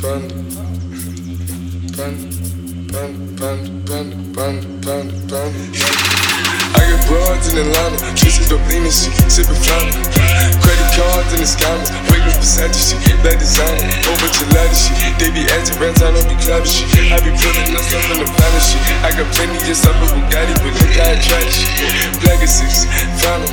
I got broads in Atlanta, chasing dopamine. She sipping flying. Credit cards in the scammers, wake up beside you, shit, that designer. Over gelato She, they be acting rent, I don't be clapping She, I be putting myself in the planet She, I got plenty just up with Bugatti, but look how I try shit. Black six, final.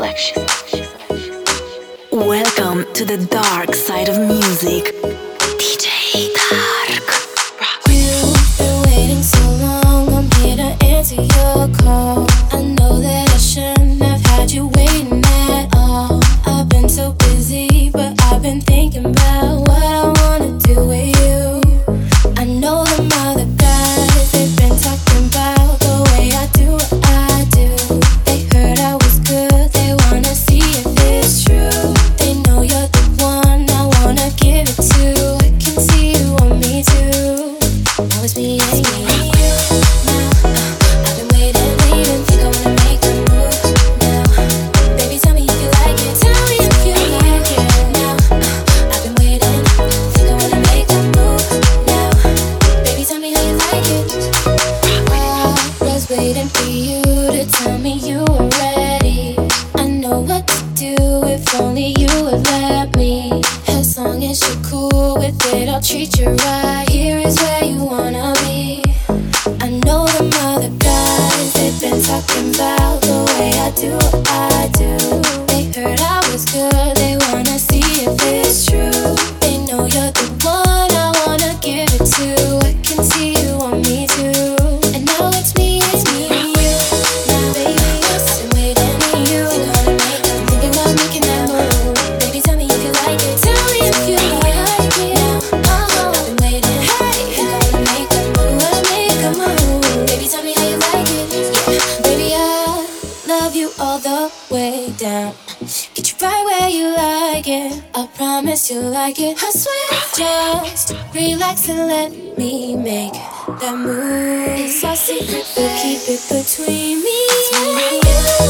selection. Welcome to the dark side of music. DJ. Just, relax and let me make that move. It's our secret, but keep it between me and you.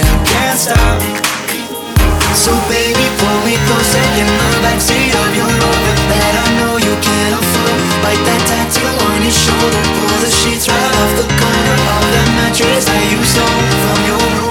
can't stop. So baby, pull me closer in the backseat of your Rover that I know you can't afford. Bite that tattoo on your shoulder, pull the sheets right off the corner of the mattress that you stole from your roommate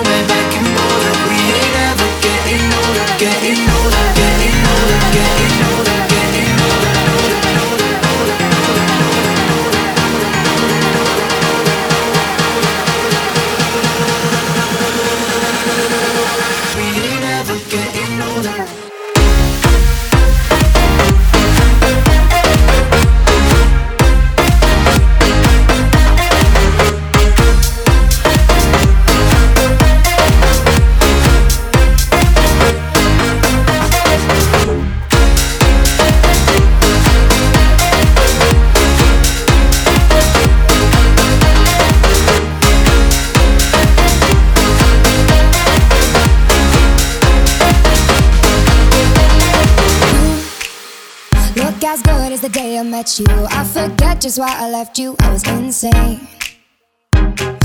just why I left you. I was insane.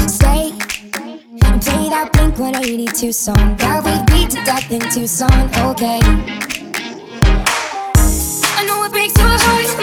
Stay and play that Blink 182 song that we beat to death in Tucson. Okay. I know it breaks your heart.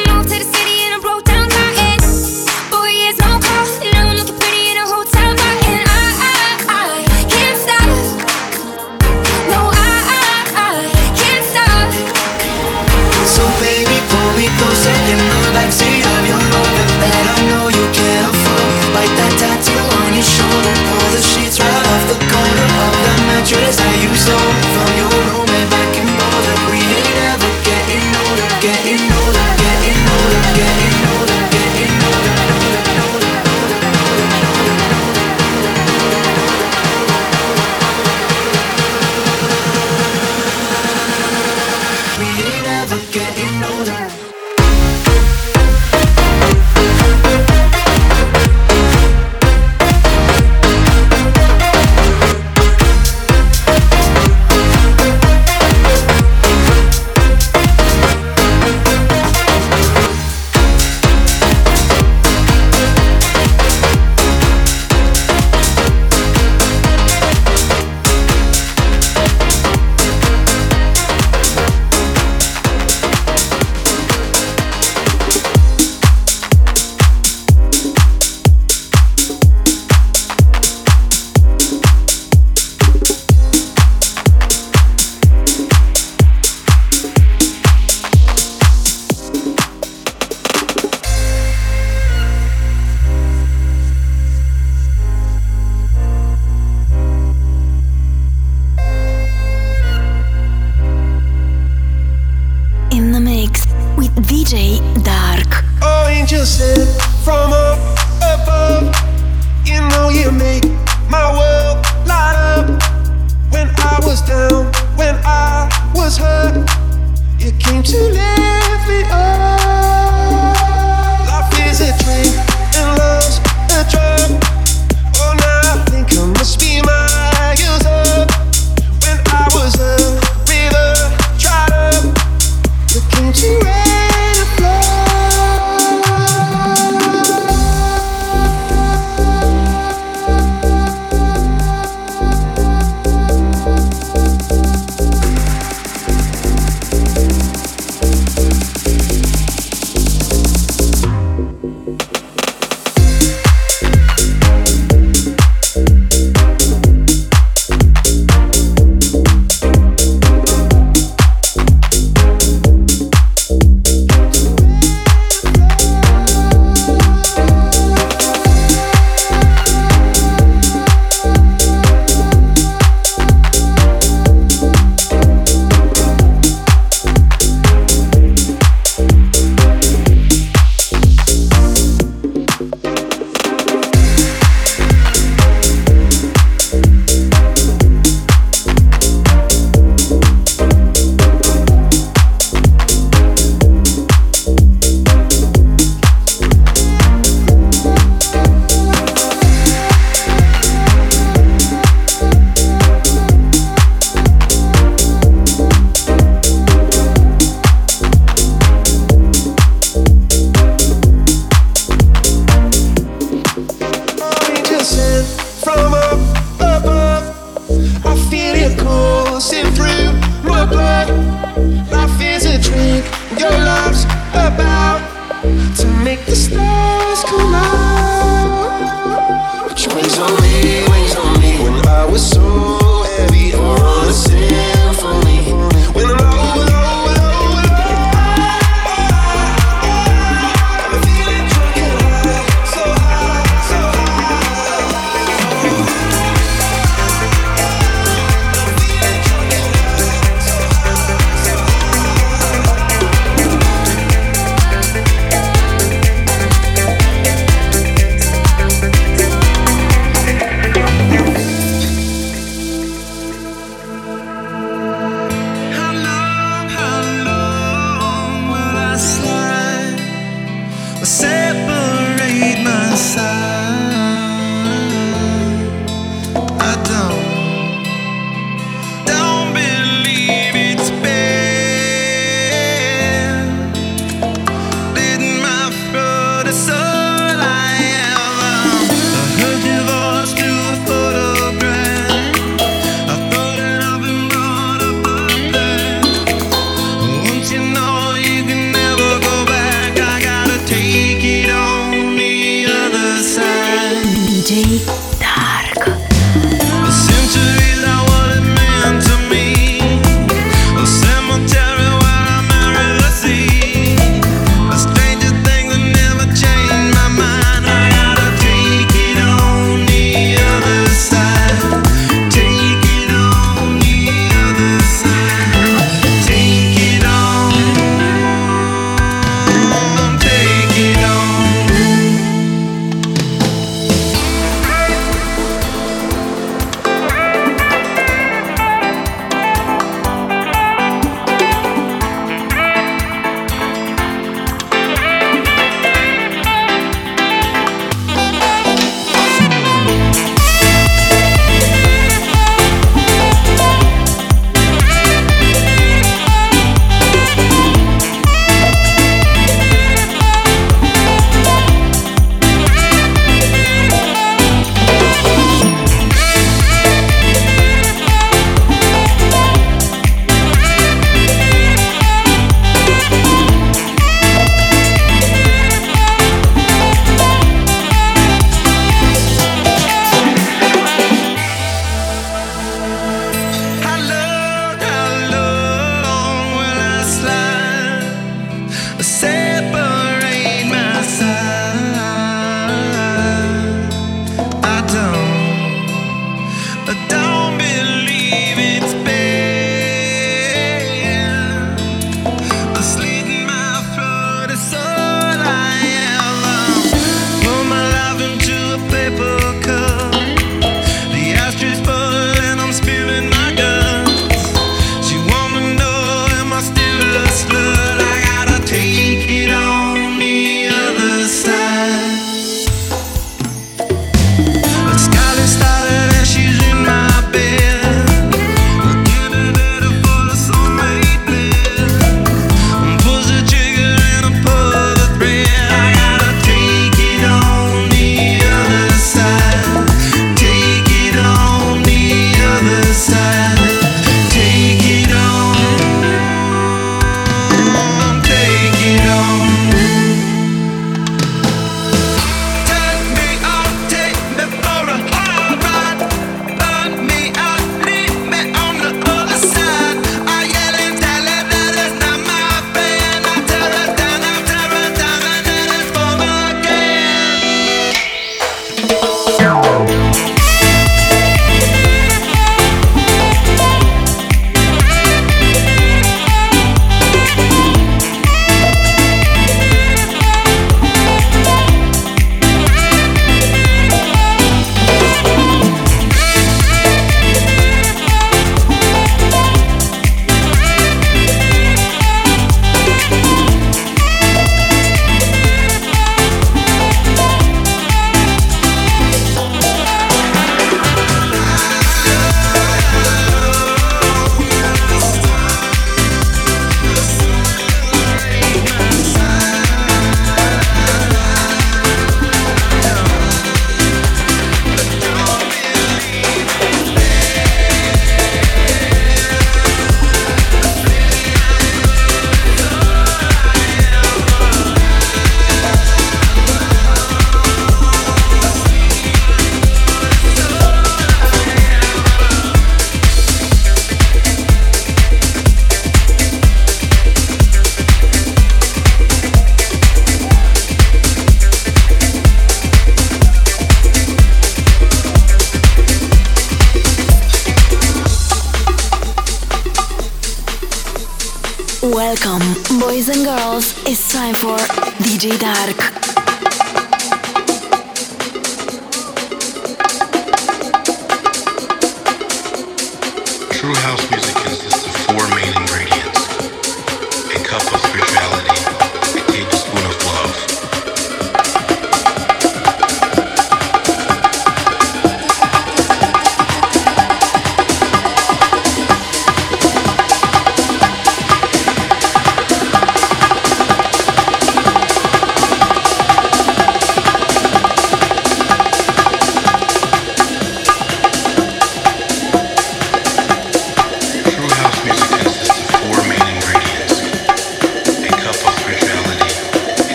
Side. DJ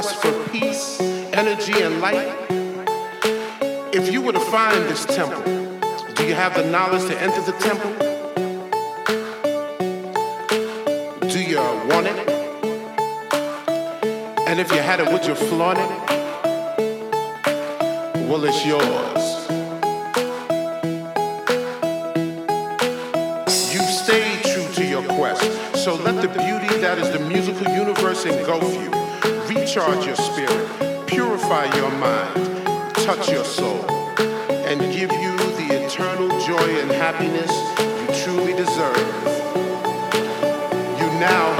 quest for peace, energy, and light? If you were to find this temple, do you have the knowledge to enter the temple? Do you want it? And if you had it, would you flaunt it? Well, it's yours. You've stayed true to your quest, so let the beauty that is the musical universe engulf you recharge your spirit, purify your mind, touch your soul, and give you the eternal joy and happiness you truly deserve. You now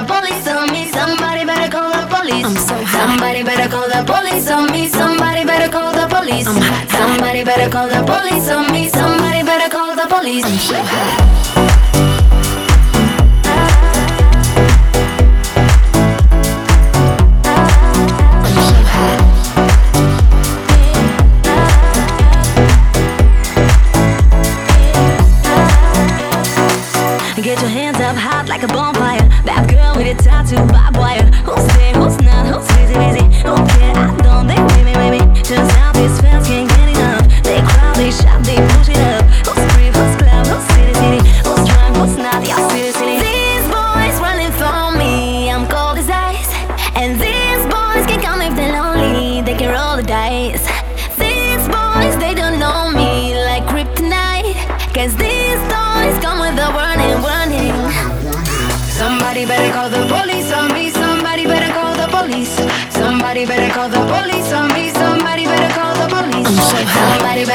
The police on me, somebody better call the police. I'm so hot. Somebody better call the police on me, somebody better call the police. I'm hot, hot. Somebody better call the police on me, somebody better call the police. I'm so hot.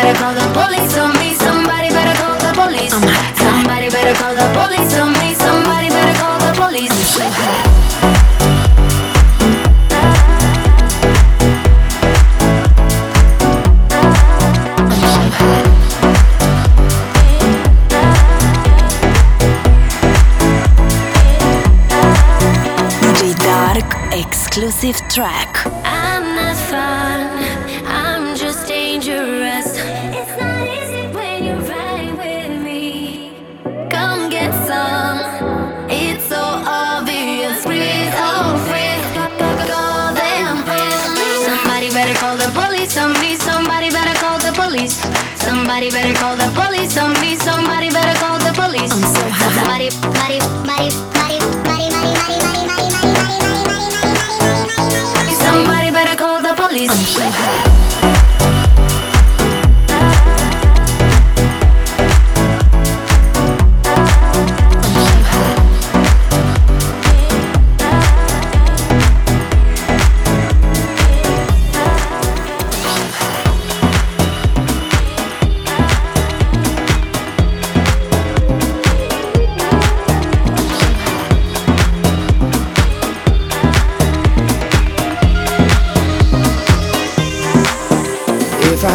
Better call the police on me, somebody better call the police. Oh I'm. Somebody better call the police on me, somebody better call the police. I'm so hot. I'm so hot. DJ Dark exclusive track. Somebody better call the police on me, somebody better call the police. I'm so hot. Somebody, body, body,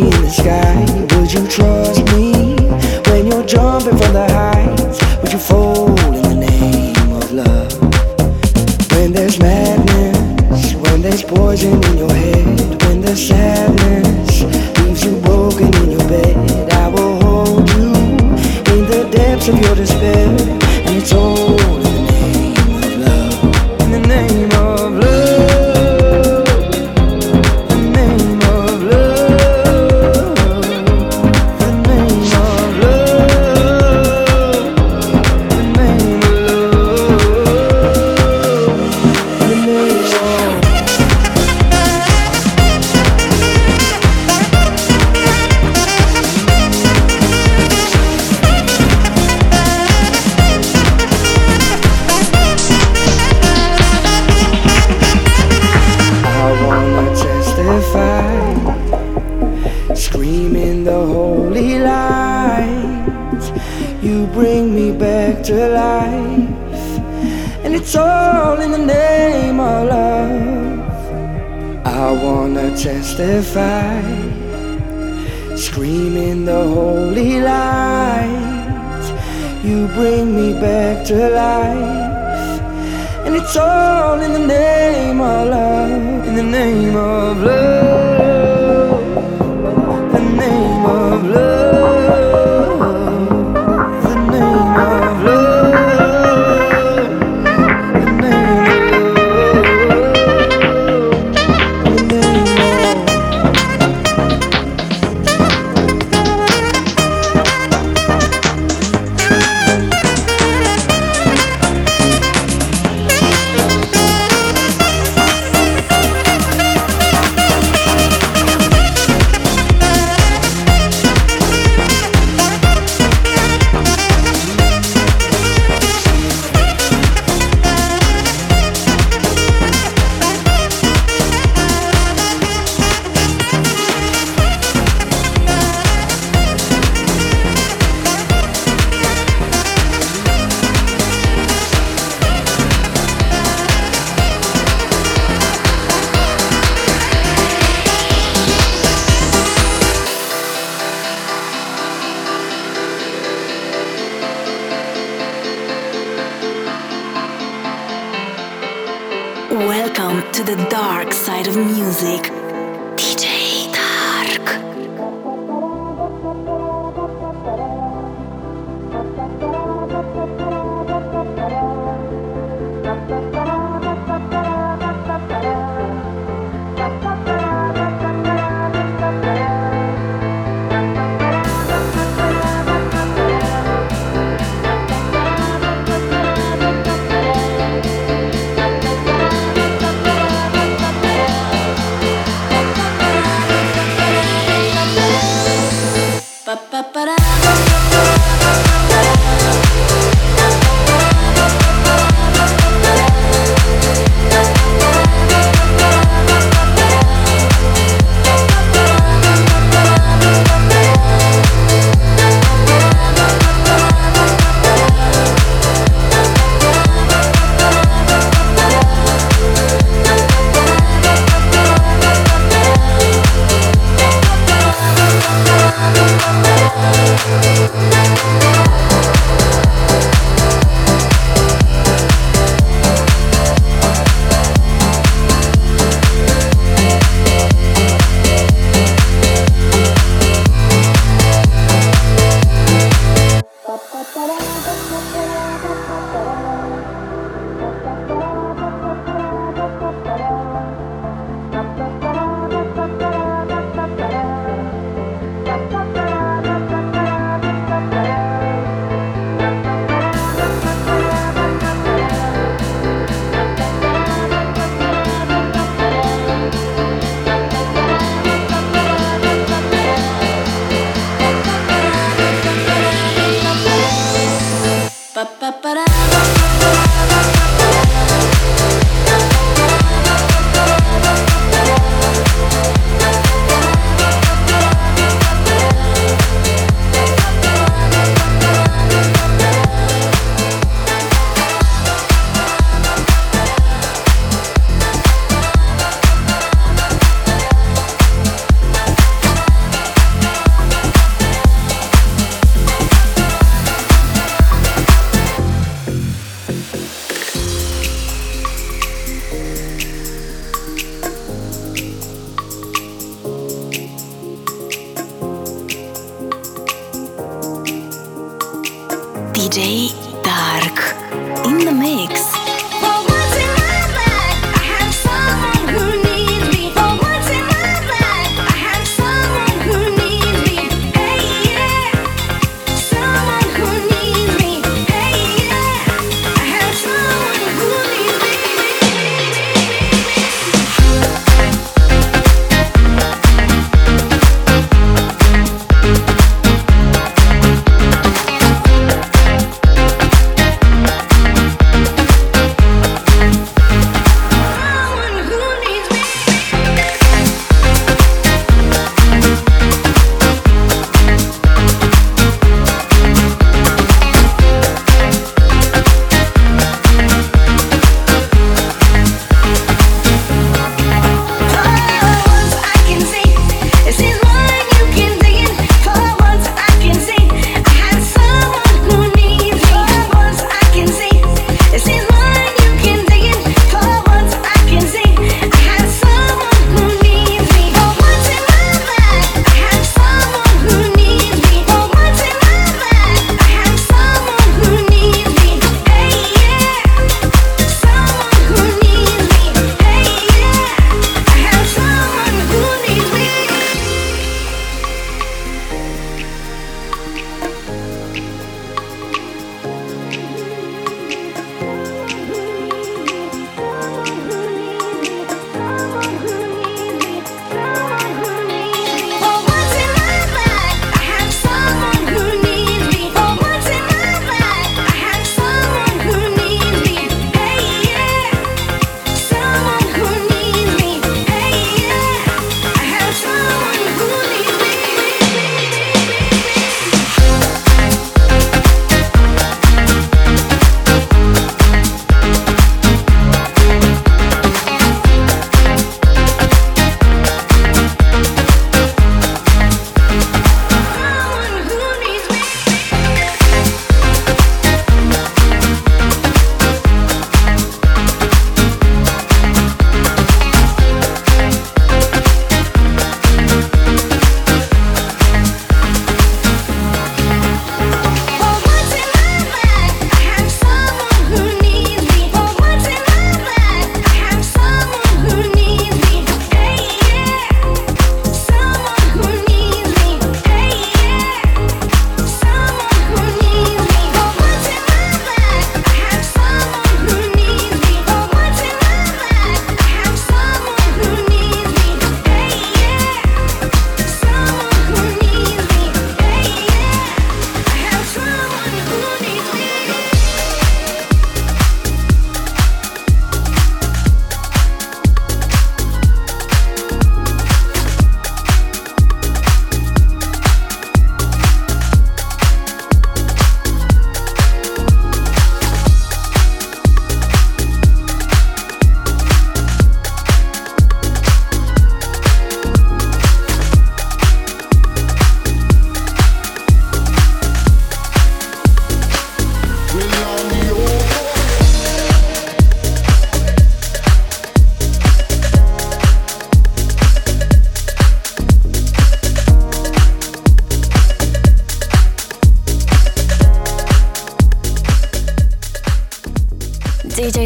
in the sky. Would you trust me when you're jumping from the high?